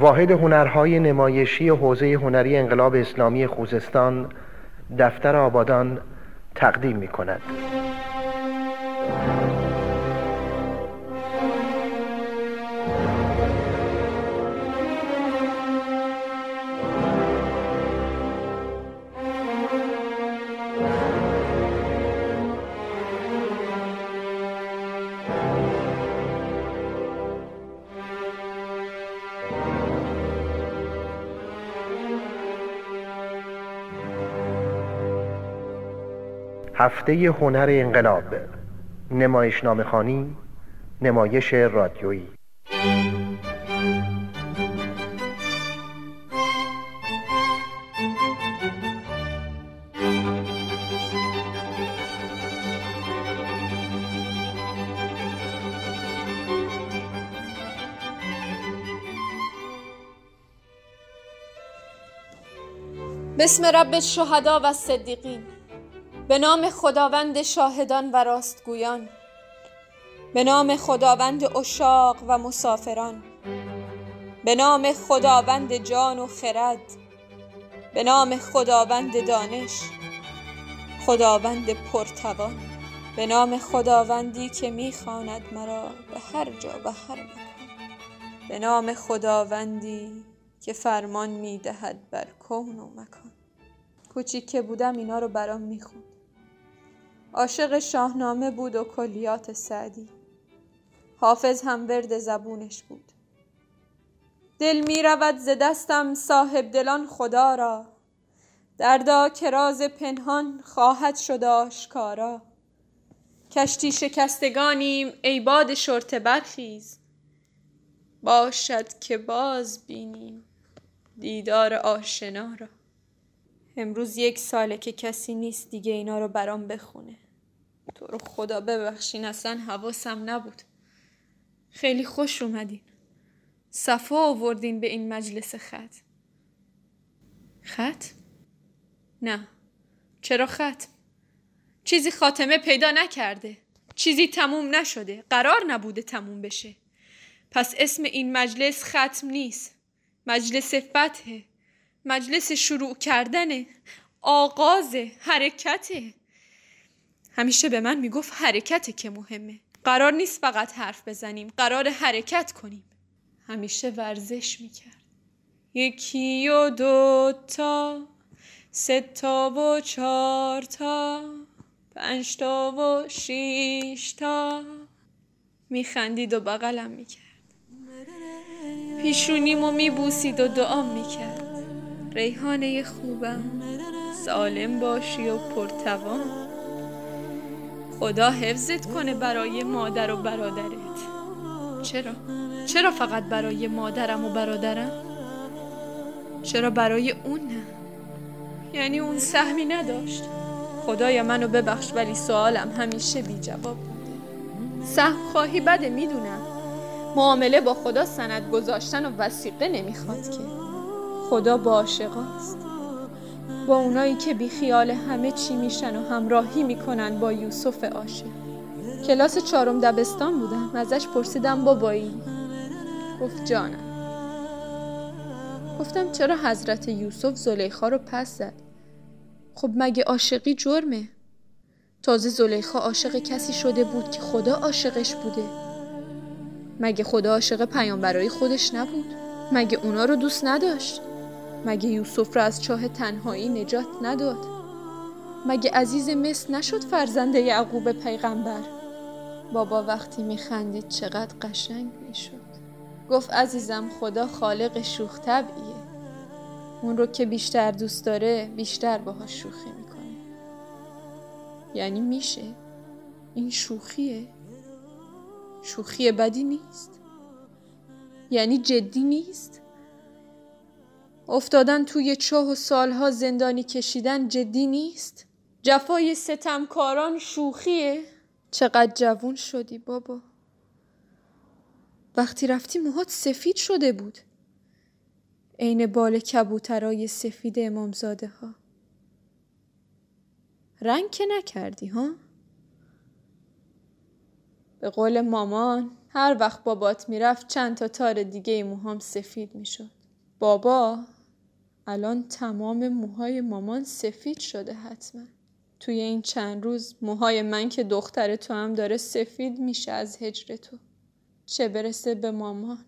واحد هنرهای نمایشی حوزه هنری انقلاب اسلامی خوزستان دفتر آبادان تقدیم می کند. هفته هنر انقلاب. نمایش خانی نمایش رادیویی. بسم رب الشهدا و صدیقین به نام خداوند شاهدان و راستگویان به نام خداوند اشاق و مسافران به نام خداوند جان و خرد به نام خداوند دانش خداوند پرتوان به نام خداوندی که می‌خواند مرا به هر جا و هر مکان به نام خداوندی که فرمان می‌دهد بر کون و مکان. کوچیک که بودم اینا رو برام می‌خوند عاشق شاهنامه بود و کلیات سعدی. حافظ هم ورد زبونش بود. دل می رود ز دستم صاحب دلان خدا را. دردا که راز پنهان خواهد شد آشکارا. کشتی شکستگانیم ای باد شرطه برخیز. باشد که باز بینیم دیدار آشنا را. امروز یک ساله که کسی نیست دیگه اینا رو برام بخونه. تو رو خدا ببخشین اصلا حواسم نبود. خیلی خوش اومدین. صفا آوردین به این مجلس خط. خط؟ نه. چرا خط؟ چیزی خاتمه پیدا نکرده. چیزی تموم نشده. قرار نبوده تموم بشه. پس اسم این مجلس ختم نیست. مجلس فتحه. مجلس شروع کردن آغاز حرکته همیشه به من می‌گفت حرکته که مهمه. قرار نیست فقط حرف بزنیم قرار حرکت کنیم. همیشه ورزش می‌کرد. یکی و دوتا سه تا و چهار تا پنج تا و شیش تا. میخندید و بغلم می‌کرد. پیشونیمو میبوسید و دعا می‌کرد. ریحانه خوبم سالم باشی و پرتوان خدا حفظت کنه برای مادر و برادرت چرا؟ چرا فقط برای مادرم و برادرم؟ چرا برای اون نه؟ یعنی اون سهمی نداشت خدایا منو ببخش ولی سوالم همیشه بی جواب سهم خواهی بده می‌دونم معامله با خدا سند گذاشتن و وسیقه نمی‌خواد که خدا با عاشقاست. با اونایی که بی خیال همه چی میشن و همراهی می‌کنن با یوسف عاشق. کلاس چهارم دبستان بودم. ازش پرسیدم بابایی؟ گفت جانم. گفتم چرا حضرت یوسف زلیخا رو پس زد؟ خب مگه عاشقی جرمه؟ تازه زلیخا عاشق کسی شده بود که خدا عاشقش بوده. مگه خدا عاشق پیامبرای خودش نبود؟ مگه اونا رو دوست نداشت؟ مگه یوسف را از چاه تنهایی نجات نداد؟ مگه عزیز مصر نشد فرزند یعقوب پیغمبر؟ بابا وقتی میخندید چقدر قشنگ می‌شد. گفت عزیزم خدا خالق شوخ طبعیه. اون رو که بیشتر دوست داره بیشتر باهاش شوخی می‌کنه. یعنی میشه. این شوخیه. شوخی بدی نیست. یعنی جدی نیست. افتادن توی چاه و سالها زندانی کشیدن جدی نیست؟ جفای ستمکاران شوخیه؟ چقدر جوون شدی بابا. وقتی رفتی موهات سفید شده بود. عین بال کبوترای سفید امامزاده ها رنگ که نکردی ها؟ به قول مامان هر وقت بابات می‌رفت چند تا تار دیگه موهام سفید می‌شد. بابا؟ الان تمام موهای مامان سفید شده حتما. توی این چند روز موهای من که دختر تو هم داره سفید میشه از هجر تو. چه برسه به مامان؟